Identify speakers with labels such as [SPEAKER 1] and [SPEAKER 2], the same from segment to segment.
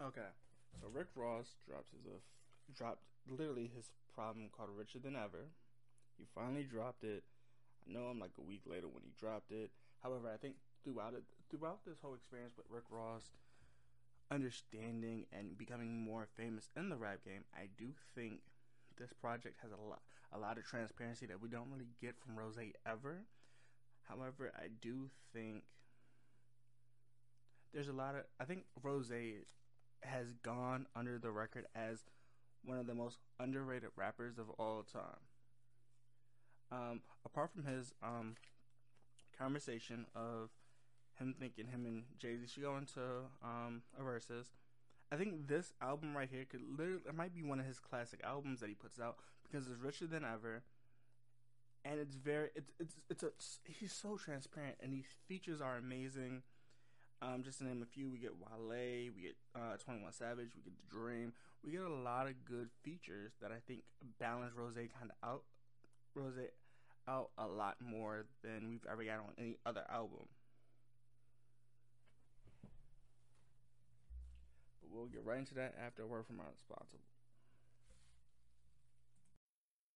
[SPEAKER 1] Okay, so Rick Ross drops his uh, dropped literally his problem called Richer Than Ever. He finally dropped it. I know I'm like a week later when he dropped it. However, I think throughout it, throughout this whole experience with Rick Ross, understanding and becoming more famous in the rap game, I do think this project has a lot, a lot of transparency that we don't really get from Rose ever. However, I do think there's a lot of. I think Rose has gone under the record as one of the most underrated rappers of all time. Um, apart from his um, conversation of him thinking him and Jay Z should go into um, a versus, I think this album right here could literally it might be one of his classic albums that he puts out because it's richer than ever, and it's very it's it's it's a he's so transparent and these features are amazing. Um, just to name a few, we get Wale, we get uh, Twenty One Savage, we get The Dream, we get a lot of good features that I think balance Rose kind of out, Rose out a lot more than we've ever got on any other album. But we'll get right into that after a word from our sponsor.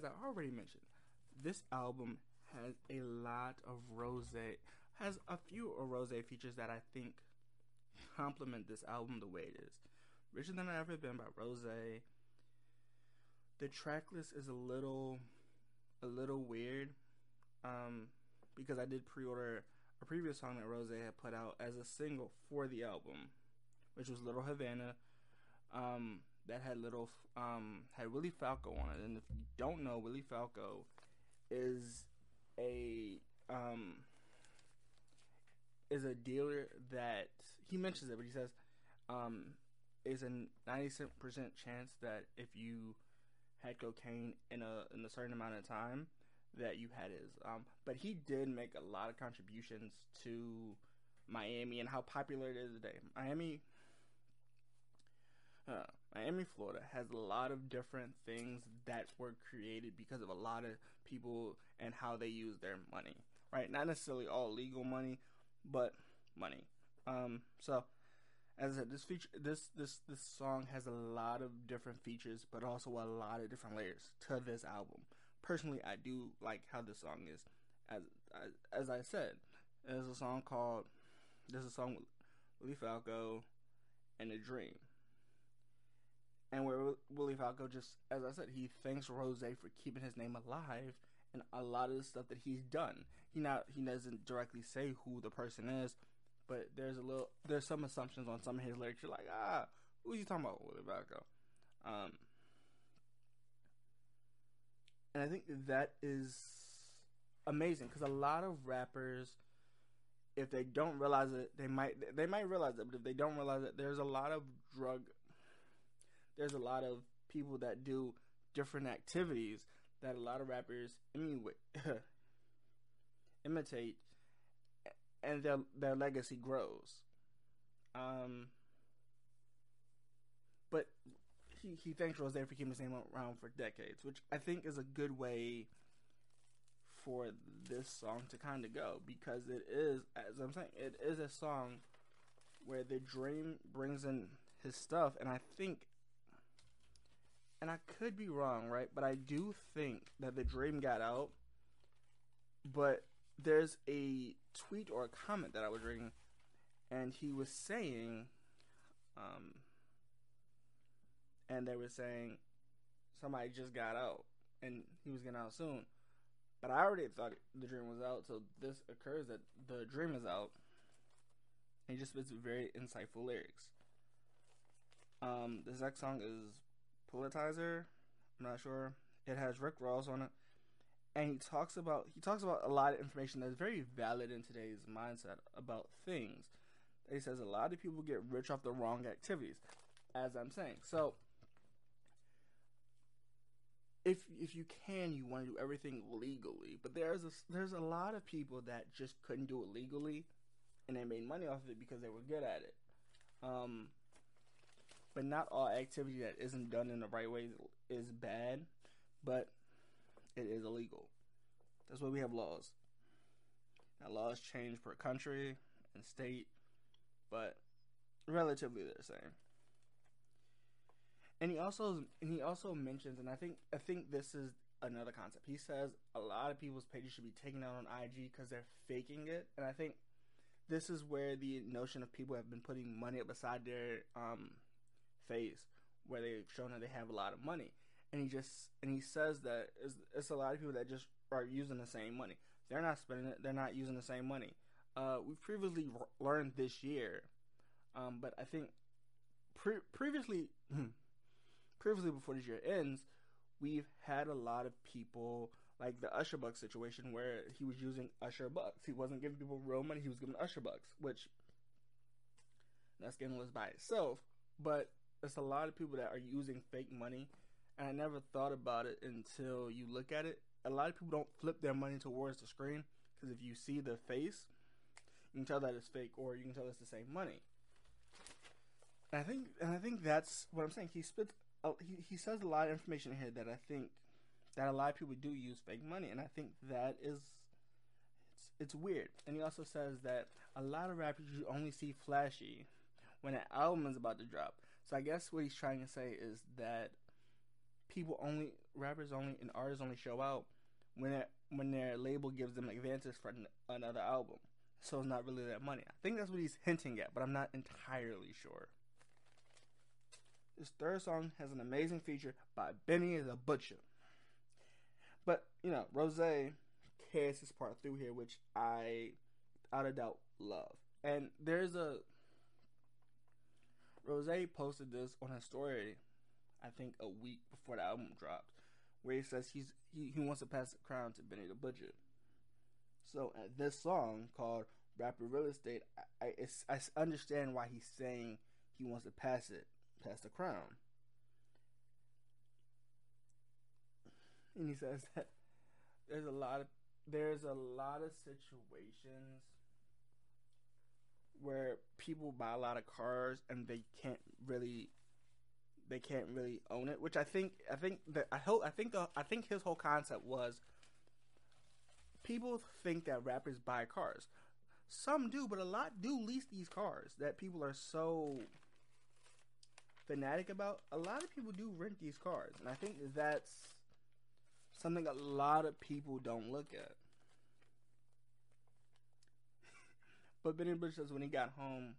[SPEAKER 1] As I already mentioned, this album has a lot of rose has a few rose features that I think complement this album the way it is. Richer than I've ever been by Rose. The track list is a little a little weird. Um because I did pre order a previous song that Rose had put out as a single for the album, which was Little Havana. Um that had little um had Willie Falco on it. And if you don't know, Willie Falco is a um is a dealer that he mentions it, but he says um is a ninety percent chance that if you had cocaine in a in a certain amount of time that you had his. Um, but he did make a lot of contributions to Miami and how popular it is today. Miami uh, Miami, Florida has a lot of different things that were created because of a lot of people and how they use their money, right? Not necessarily all legal money, but money. Um, so as I said, this feature, this this this song has a lot of different features, but also a lot of different layers to this album. Personally, I do like how this song is. As as, as I said, there's a song called there's a song with Willie Falco and a Dream and where Willie Falco just, as I said, he thanks Rose for keeping his name alive and a lot of the stuff that he's done. He not he doesn't directly say who the person is, but there's a little there's some assumptions on some of his lyrics. You're like, ah, who's he talking about, Willie Falco? Um, and I think that is amazing because a lot of rappers, if they don't realize it, they might they might realize it, but if they don't realize it, there's a lot of drug there's a lot of people that do different activities that a lot of rappers imitate, and their their legacy grows. Um, but he, he thanks Rose for keeping his name around for decades, which I think is a good way for this song to kind of go because it is, as I'm saying, it is a song where the dream brings in his stuff, and I think and I could be wrong, right? But I do think that the dream got out. But there's a tweet or a comment that I was reading, and he was saying, um, and they were saying somebody just got out, and he was getting out soon. But I already thought the dream was out, so this occurs that the dream is out. And he just spits very insightful lyrics. Um, this next song is Politizer. I'm not sure. It has Rick Ross on it, and he talks about he talks about a lot of information that's very valid in today's mindset about things. he says a lot of people get rich off the wrong activities, as I'm saying. So if if you can, you want to do everything legally. But there's a there's a lot of people that just couldn't do it legally, and they made money off of it because they were good at it. Um, but not all activity that isn't done in the right way is bad, but it is illegal. That's why we have laws. Now laws change per country and state, but relatively they're the same and he also and he also mentions, and I think I think this is another concept. He says a lot of people's pages should be taken out on IG because they're faking it, and I think this is where the notion of people have been putting money up beside their um, face, where they've shown that they have a lot of money, and he just and he says that it's, it's a lot of people that just are using the same money. They're not spending it. They're not using the same money. Uh, we previously r- learned this year, um, but I think pre- previously. Hmm, previously before this year ends, we've had a lot of people like the Usher Bucks situation where he was using Usher Bucks. He wasn't giving people real money, he was giving Usher Bucks, which that's scandalous by itself. But there's a lot of people that are using fake money, and I never thought about it until you look at it. A lot of people don't flip their money towards the screen because if you see the face, you can tell that it's fake, or you can tell it's the same money. And I think, and I think that's what I'm saying. He spits he he says a lot of information here that I think that a lot of people do use fake money, and I think that is it's it's weird. And he also says that a lot of rappers you only see flashy when an album is about to drop. So I guess what he's trying to say is that people only rappers only and artists only show out when it, when their label gives them advances for an, another album. So it's not really that money. I think that's what he's hinting at, but I'm not entirely sure. This third song has an amazing feature by Benny the Butcher. But, you know, Rose carries this part through here, which I, out of doubt, love. And there's a. Rose posted this on her story, I think a week before the album dropped, where he says he's he, he wants to pass the crown to Benny the Butcher. So, at this song called Rapper Real Estate, I, I, I understand why he's saying he wants to pass it pass the crown. And he says that there's a lot of there's a lot of situations where people buy a lot of cars and they can't really they can't really own it, which I think I think that I hope I think the I think his whole concept was people think that rappers buy cars. Some do, but a lot do lease these cars that people are so fanatic about, a lot of people do rent these cars, and I think that's something a lot of people don't look at. But Benny says when he got home,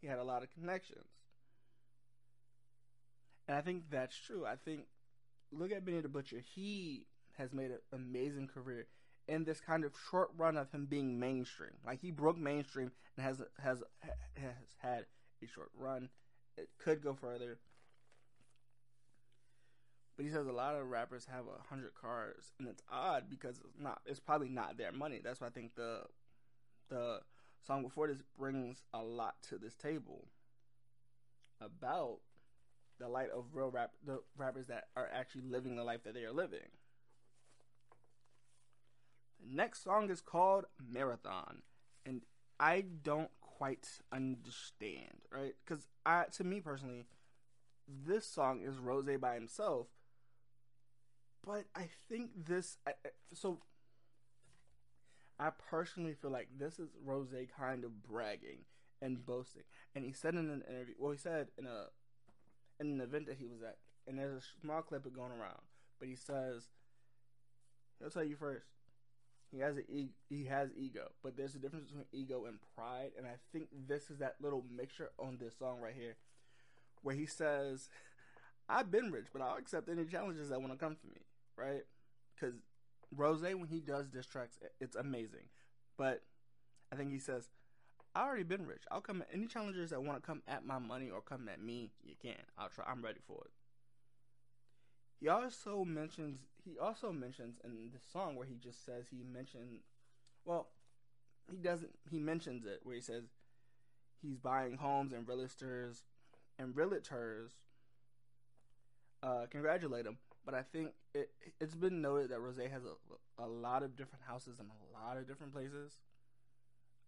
[SPEAKER 1] he had a lot of connections, and I think that's true. I think look at Benny the Butcher; he has made an amazing career in this kind of short run of him being mainstream. Like he broke mainstream and has has has had a short run it could go further. But he says a lot of rappers have a hundred cars, and it's odd because it's not. It's probably not their money. That's why I think the the song before this brings a lot to this table about the light of real rap, the rappers that are actually living the life that they are living. The next song is called Marathon, and I don't quite understand, right? Because I, to me personally, this song is Rose by himself, but I think this. I, so, I personally feel like this is Rose kind of bragging and boasting, and he said in an interview. Well, he said in a in an event that he was at, and there's a small clip of going around, but he says, "He'll tell you first. He has a he has ego, but there's a difference between ego and pride, and I think this is that little mixture on this song right here, where he says, "I've been rich, but I'll accept any challenges that want to come for me." Right? Because Rose, when he does diss tracks, it's amazing, but I think he says, "I already been rich. I'll come at any challengers that want to come at my money or come at me. You can. I'll try. I'm ready for it." He also mentions he also mentions in the song where he just says he mentioned well he doesn't he mentions it where he says he's buying homes and realtors and realtors uh, congratulate him. But I think it it's been noted that Rose has a, a lot of different houses in a lot of different places,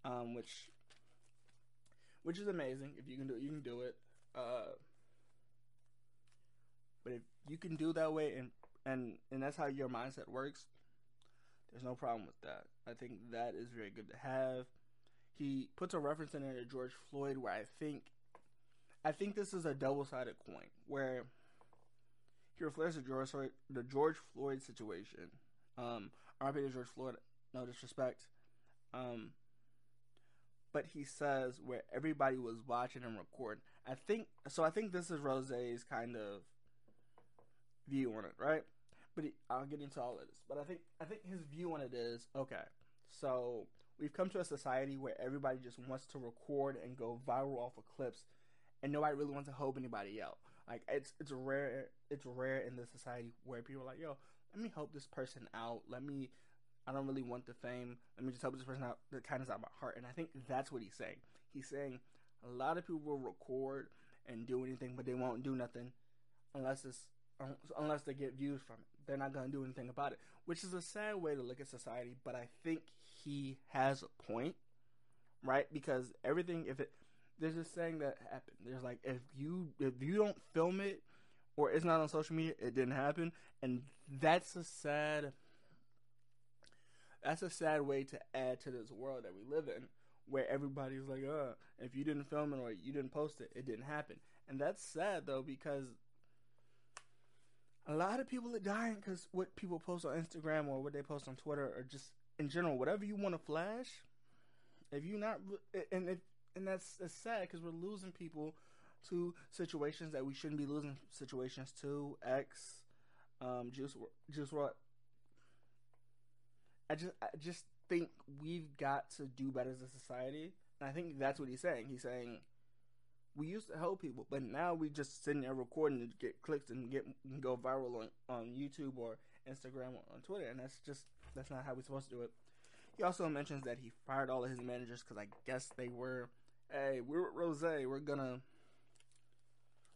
[SPEAKER 1] um, which which is amazing. If you can do it, you can do it. Uh, but if you can do that way and and and that's how your mindset works, there's no problem with that. I think that is very good to have. He puts a reference in there to George Floyd, where I think, I think this is a double-sided coin, where he the George the George Floyd situation. Um, RP to George Floyd, no disrespect. Um, but he says where everybody was watching and recording. I think so. I think this is Rose's kind of view on it, right? But he, I'll get into all of this. But I think I think his view on it is okay. So we've come to a society where everybody just wants to record and go viral off of clips, and nobody really wants to help anybody out. Like it's it's rare it's rare in the society where people are like, yo, let me help this person out. Let me I don't really want the fame. Let me just help this person out. That kind of out my heart. And I think that's what he's saying. He's saying a lot of people will record and do anything, but they won't do nothing unless it's unless they get views from it. They're not gonna do anything about it, which is a sad way to look at society. But I think he has a point, right? Because everything, if it, there's this saying that happened. There's like if you if you don't film it or it's not on social media, it didn't happen, and that's a sad. That's a sad way to add to this world that we live in, where everybody's like, "Uh, if you didn't film it or you didn't post it, it didn't happen." And that's sad though because a lot of people are dying because what people post on Instagram or what they post on Twitter or just in general, whatever you want to flash. If you're not, and if, and that's, that's sad because we're losing people to situations that we shouldn't be losing situations to. X, um, Juice, Juice. I just, I just think we've got to do better as a society, and I think that's what he's saying. He's saying we used to help people, but now we just sitting there recording to get clicks and get and go viral on, on YouTube or Instagram or on Twitter, and that's just that's not how we're supposed to do it. He also mentions that he fired all of his managers because I guess they were, hey, we're with Rose, we're gonna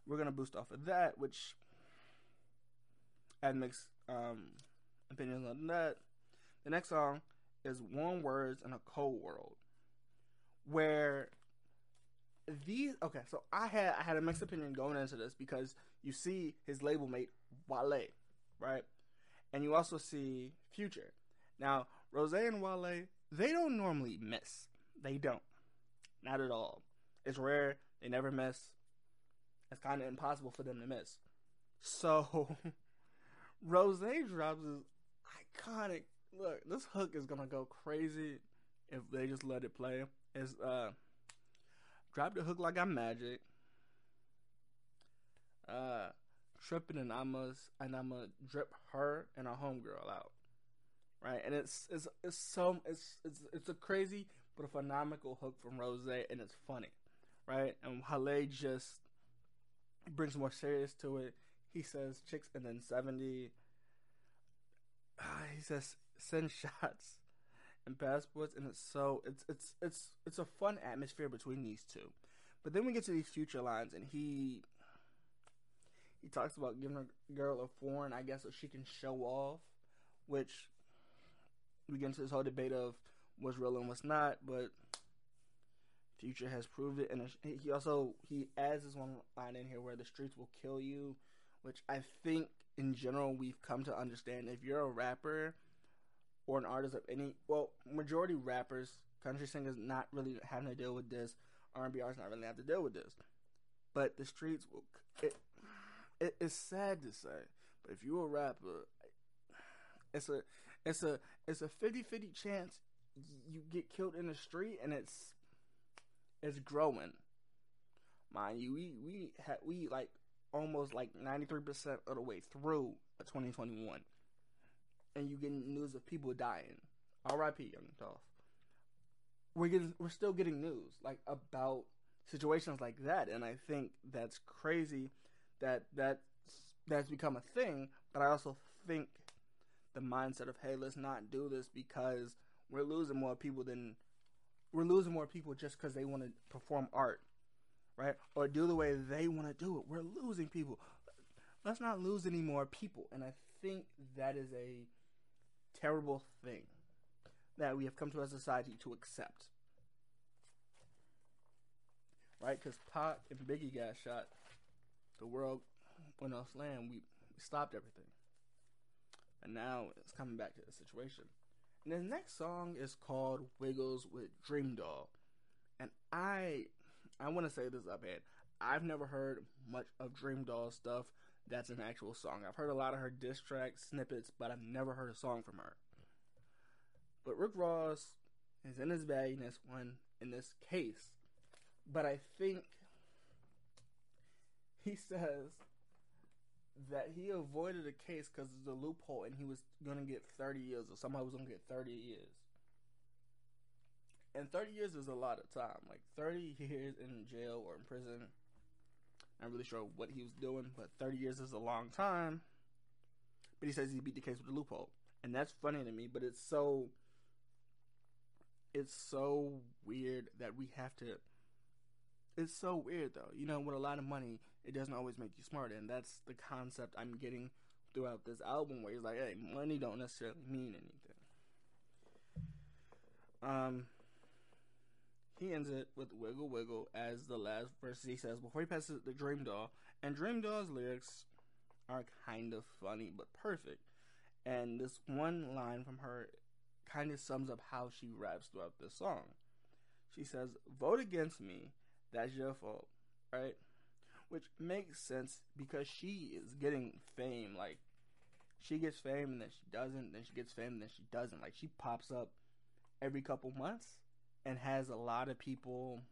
[SPEAKER 1] we're gonna boost off of that, which I had mixed um, opinions on that. The next song is Warm Words in a Cold World, where these okay, so I had I had a mixed opinion going into this because you see his label mate Wale, right? And you also see Future. Now, Rose and Wale, they don't normally miss. They don't. Not at all. It's rare. They never miss. It's kind of impossible for them to miss. So, Rose drops this iconic. Look, this hook is gonna go crazy if they just let it play. It's uh Drop the hook like I'm magic. Uh, tripping and I'ma and I'ma drip her and a homegirl out. Right, and it's it's it's so it's it's it's a crazy but a phenomenal hook from Rose, and it's funny, right? And Wale just brings more serious to it. He says chicks and then seventy. Uh, he says send shots and passports, and it's so it's it's it's it's a fun atmosphere between these two. But then we get to these future lines, and he he talks about giving a girl a foreign, I guess, so she can show off, which we get into this whole debate of what's real and what's not, but Future has proved it, and he also he adds this one line in here where the streets will kill you, which I think in general we've come to understand. If you're a rapper or an artist of any well majority rappers country singers not really having to deal with this. R&b artists not really have to deal with this. But the streets will it, it it's sad to say but if you're a rapper it's a it's a it's a 50-50 chance you get killed in the street and it's it's growing mind you we we had we like almost like 93% of the way through 2021 and you getting news of people dying. R.I.P. Young Dolph. We're getting, we're still getting news like about situations like that, and I think that's crazy that that that's become a thing. But I also think the mindset of hey, let's not do this because we're losing more people than we're losing more people just because they want to perform art, right? Or do the way they want to do it. We're losing people. Let's not lose any more people. And I think that is a terrible thing that we have come to as a society to accept. Right? Because Pac and Biggie got shot. The world went off land. We stopped everything. And now it's coming back to the situation. The next song is called Wiggles with Dream Doll. And I I want to say this up ahead. I've never heard much of Dream Doll stuff that's an actual song. I've heard a lot of her diss track snippets, but I've never heard a song from her. But Rick Ross is in his bag in this one in this case. But I think he says that he avoided a case because of the loophole and he was going to get 30 years or somebody was going to get 30 years. And 30 years is a lot of time. Like 30 years in jail or in prison. I'm really sure what he was doing, but 30 years is a long time. But he says he beat the case with a loophole. And that's funny to me, but it's so it's so weird that we have to it's so weird though. You know, with a lot of money, it doesn't always make you smarter, and that's the concept I'm getting throughout this album, where he's like, "Hey, money don't necessarily mean anything." Um, he ends it with "Wiggle Wiggle" as the last verse. He says before he passes the Dream Doll, and Dream Doll's lyrics are kind of funny but perfect. And this one line from her kind of sums up how she raps throughout this song. She says, Vote against me, that's your fault, right? Which makes sense because she is getting fame. Like, she gets fame and then she doesn't, then she gets fame and then she doesn't. Like, she pops up every couple months and has a lot of people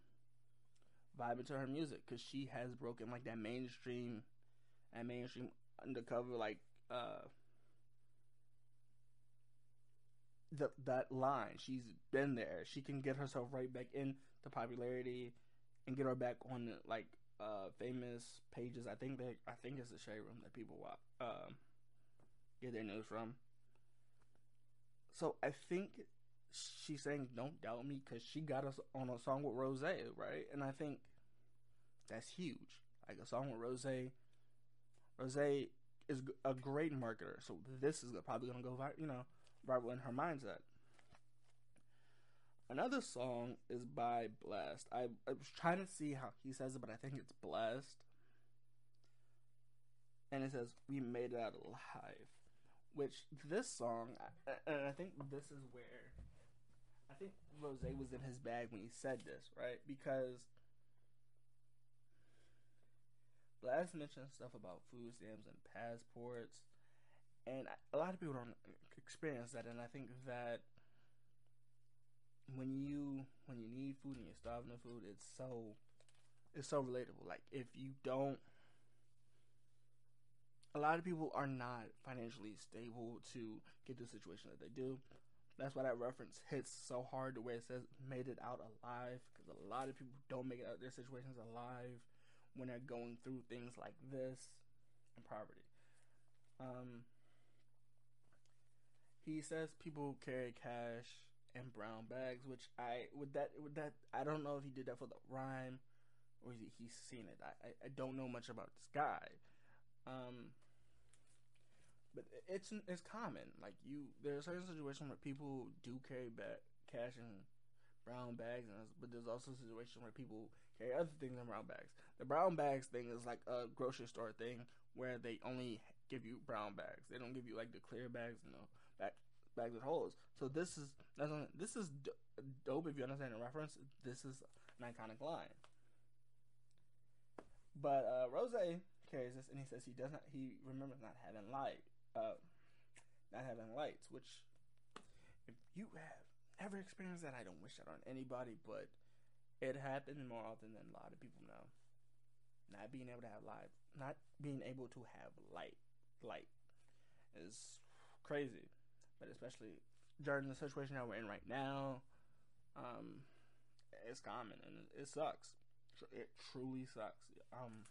[SPEAKER 1] vibing to her music because she has broken, like, that mainstream and mainstream undercover, like, uh, the, that line. She's been there. She can get herself right back into popularity and get her back on like uh famous pages. I think that I think it's the shade room that people watch, uh, get their news from. So I think she's saying don't doubt me because she got us on a song with Rose, right? And I think that's huge. Like a song with Rose. Rose is a great marketer, so this is probably gonna go, you know, viral in her mindset. Another song is by Blxst. I, I was trying to see how he says it, but I think it's Blxst. And it says, We made it out alive. Which this song, and I think this is where I think Rose was in his bag when he said this, right? Because Blxst mentioned stuff about food stamps and passports, and a lot of people don't experience that, and I think that when you when you need food and you're starving of food, it's so it's so relatable. Like if you don't, a lot of people are not financially stable to get the situation that they do. That's why that reference hits so hard the way it says "made it out alive" because a lot of people don't make it out their situations alive when they're going through things like this and poverty. Um, he says people carry cash in brown bags, which I would that would that I don't know if he did that for the rhyme or he, he's seen it. I, I, I don't know much about this guy. Um, but it's it's common. Like you, there are certain situations where people do carry back cash in brown bags, and but there's also situations where people carry other things in brown bags. The brown bags thing is like a grocery store thing where they only give you brown bags. They don't give you like the clear bags, back bags with holes. So this is this is dope if you understand the reference. This is an iconic line. But uh, Rose carries this, and he says he does not. He remembers not having light, uh, not having lights. Which, if you have ever experienced that, I don't wish that on anybody, but it happens more often than a lot of people know. Not being able to have light, not being able to have light, light is crazy but especially during the situation that we're in right now, um, it's common and it sucks. It truly sucks. Um,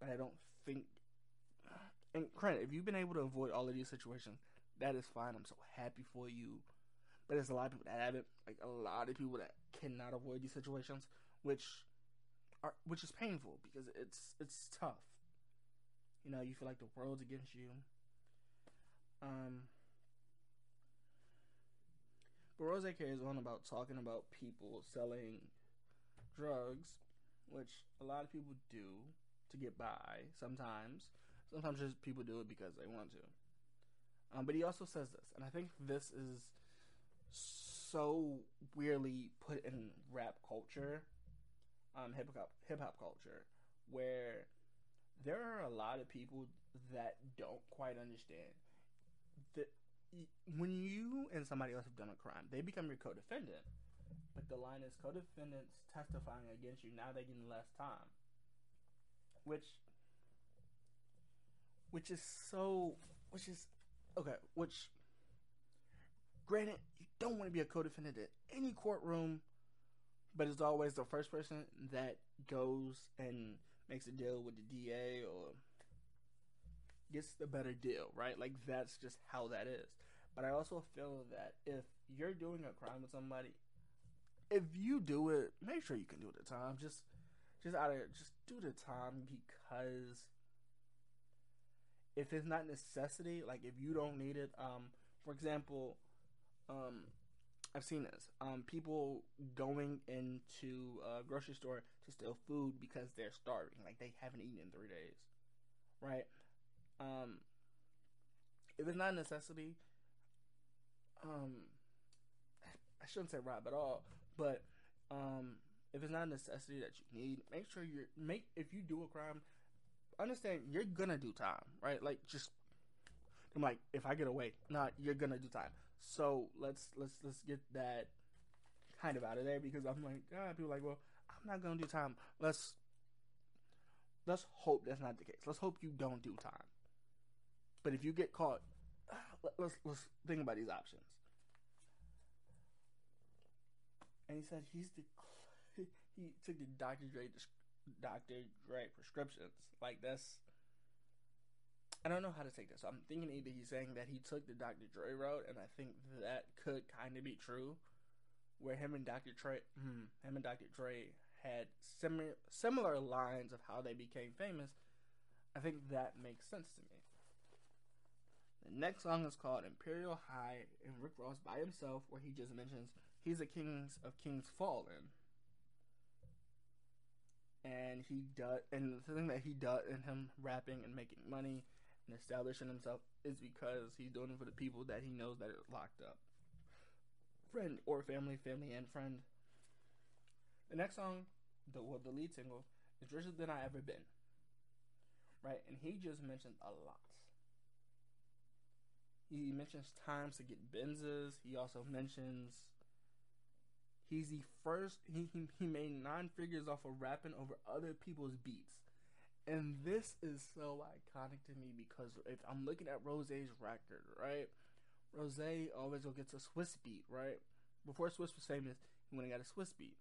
[SPEAKER 1] but I don't think. And granted, if you've been able to avoid all of these situations, that is fine. I'm so happy for you. but there's a lot of people that haven't. Like a lot of people that cannot avoid these situations, which are which is painful because it's it's tough. You know, you feel like the world's against you. Um, but Rose carries on about talking about people selling drugs, which a lot of people do to get by. Sometimes, sometimes just people do it because they want to. Um, but he also says this, and I think this is so weirdly put in rap culture, um, hip hop hip hop culture, where there are a lot of people that don't quite understand when you and somebody else have done a crime, they become your co-defendant. But the line is co-defendants testifying against you. Now they're getting less time, which, which is so, which is okay. Which, granted, you don't want to be a co-defendant at any courtroom, but it's always the first person that goes and makes a deal with the DA or gets the better deal, right? Like that's just how that is. But I also feel that if you're doing a crime with somebody, if you do it, make sure you can do the time. Just just out of just do the time because if it's not necessity, like if you don't need it, um, for example, um, I've seen this. Um, people going into a grocery store to steal food because they're starving, like they haven't eaten in three days, right? Um, if it's not a necessity, um, I shouldn't say rob at all, but um, if it's not a necessity that you need, make sure you're make if you do a crime, understand you're gonna do time, right? Like just I'm like, if I get away, not nah, you're gonna do time. So let's let's let's get that kind of out of there because I'm like, God, people like, well, I'm not gonna do time. Let's let's hope that's not the case. Let's hope you don't do time. But if you get caught, let's let's think about these options. And he said he's the he took the Dr. Dre Dr. Dre prescriptions. Like that's I don't know how to take this. So I'm thinking either he's saying that he took the Dr. Dre route, and I think that could kind of be true, where him and Dr. Dre, hmm, him and Dr. Dre had similar similar lines of how they became famous. I think that makes sense to me. The next song is called Imperial High, and Rick Ross by himself, where he just mentions he's a kings of kings fallen. And he does, and the thing that he does, in him rapping and making money and establishing himself is because he's doing it for the people that he knows that are locked up, friend or family, family and friend. The next song, the well, the lead single, is "Richer Than I Ever Been." Right, and he just mentioned a lot. He mentions times to get Benzes. He also mentions he's the first. He, he he made nine figures off of rapping over other people's beats, and this is so iconic to me because if I'm looking at Rose's record, right, Rose always go gets a Swizz beat, right. Before Swizz was famous, he went and got a Swizz beat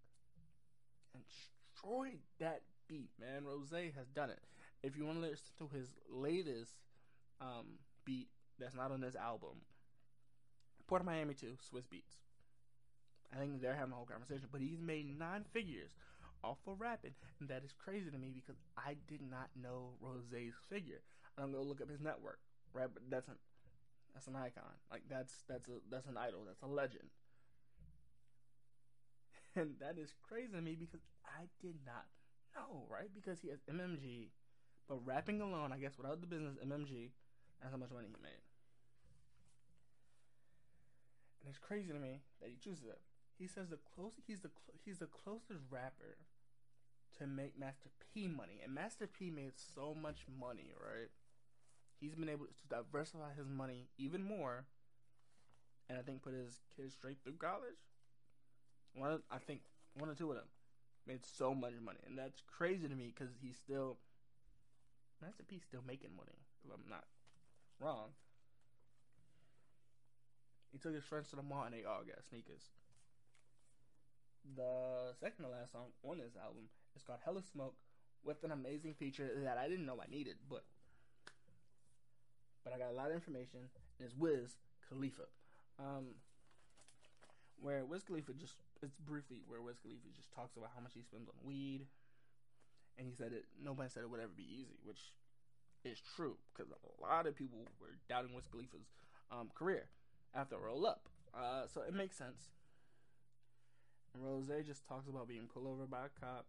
[SPEAKER 1] and destroyed that beat. Man, Rose has done it. If you want to listen to his latest um, beat, that's not on this album. Port of Miami 2, Swizz Beatz. I think they're having a whole conversation, but he's made nine figures off of rapping, and that is crazy to me because I did not know Rose's figure. I'm gonna look up his network, right? But that's an that's an icon. Like that's that's a that's an idol. That's a legend. And that is crazy to me because I did not know, right? Because he has MMG, but rapping alone, I guess without the business MMG, that's how much money he made. And it's crazy to me that he chooses it. He says the close he's the cl- he's the closest rapper to make Master P money, and Master P made so much money, right? He's been able to diversify his money even more, and I think put his kids straight through college. One, of, I think one or two of them made so much money, and that's crazy to me because he's still Master P still making money. If I'm not wrong. He took his friends to the mall and they all got sneakers. The second to last song on this album is called Hella Smoke with an amazing feature that I didn't know I needed, but but I got a lot of information and it's Wiz Khalifa. Um, where Wiz Khalifa just it's briefly where Wiz Khalifa just talks about how much he spends on weed, and he said it. Nobody said it would ever be easy, which is true because a lot of people were doubting Wiz Khalifa's um, career after Roll Up. Uh, so it makes sense. Rose just talks about being pulled over by a cop.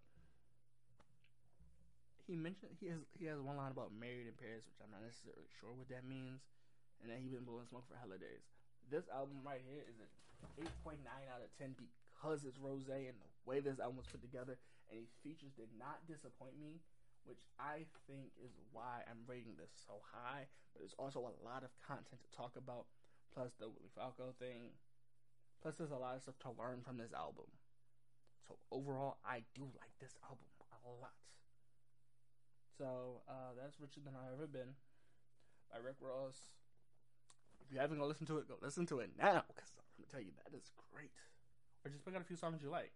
[SPEAKER 1] He mentioned he has he has one line about married in Paris, which I'm not necessarily sure what that means, and that he's been blowing smoke for hella days. This album right here is an 8.9 out of 10 because it's Rose and the way this album was put together, and his features did not disappoint me, which I think is why I'm rating this so high. But there's also a lot of content to talk about, plus the Willie Falco thing, plus there's a lot of stuff to learn from this album. So overall, I do like this album a lot. So uh, that's Richer Than I've Ever Been by Rick Ross. If you haven't go listen to it, go listen to it now because I'm gonna tell you that is great. Or just pick out a few songs you like.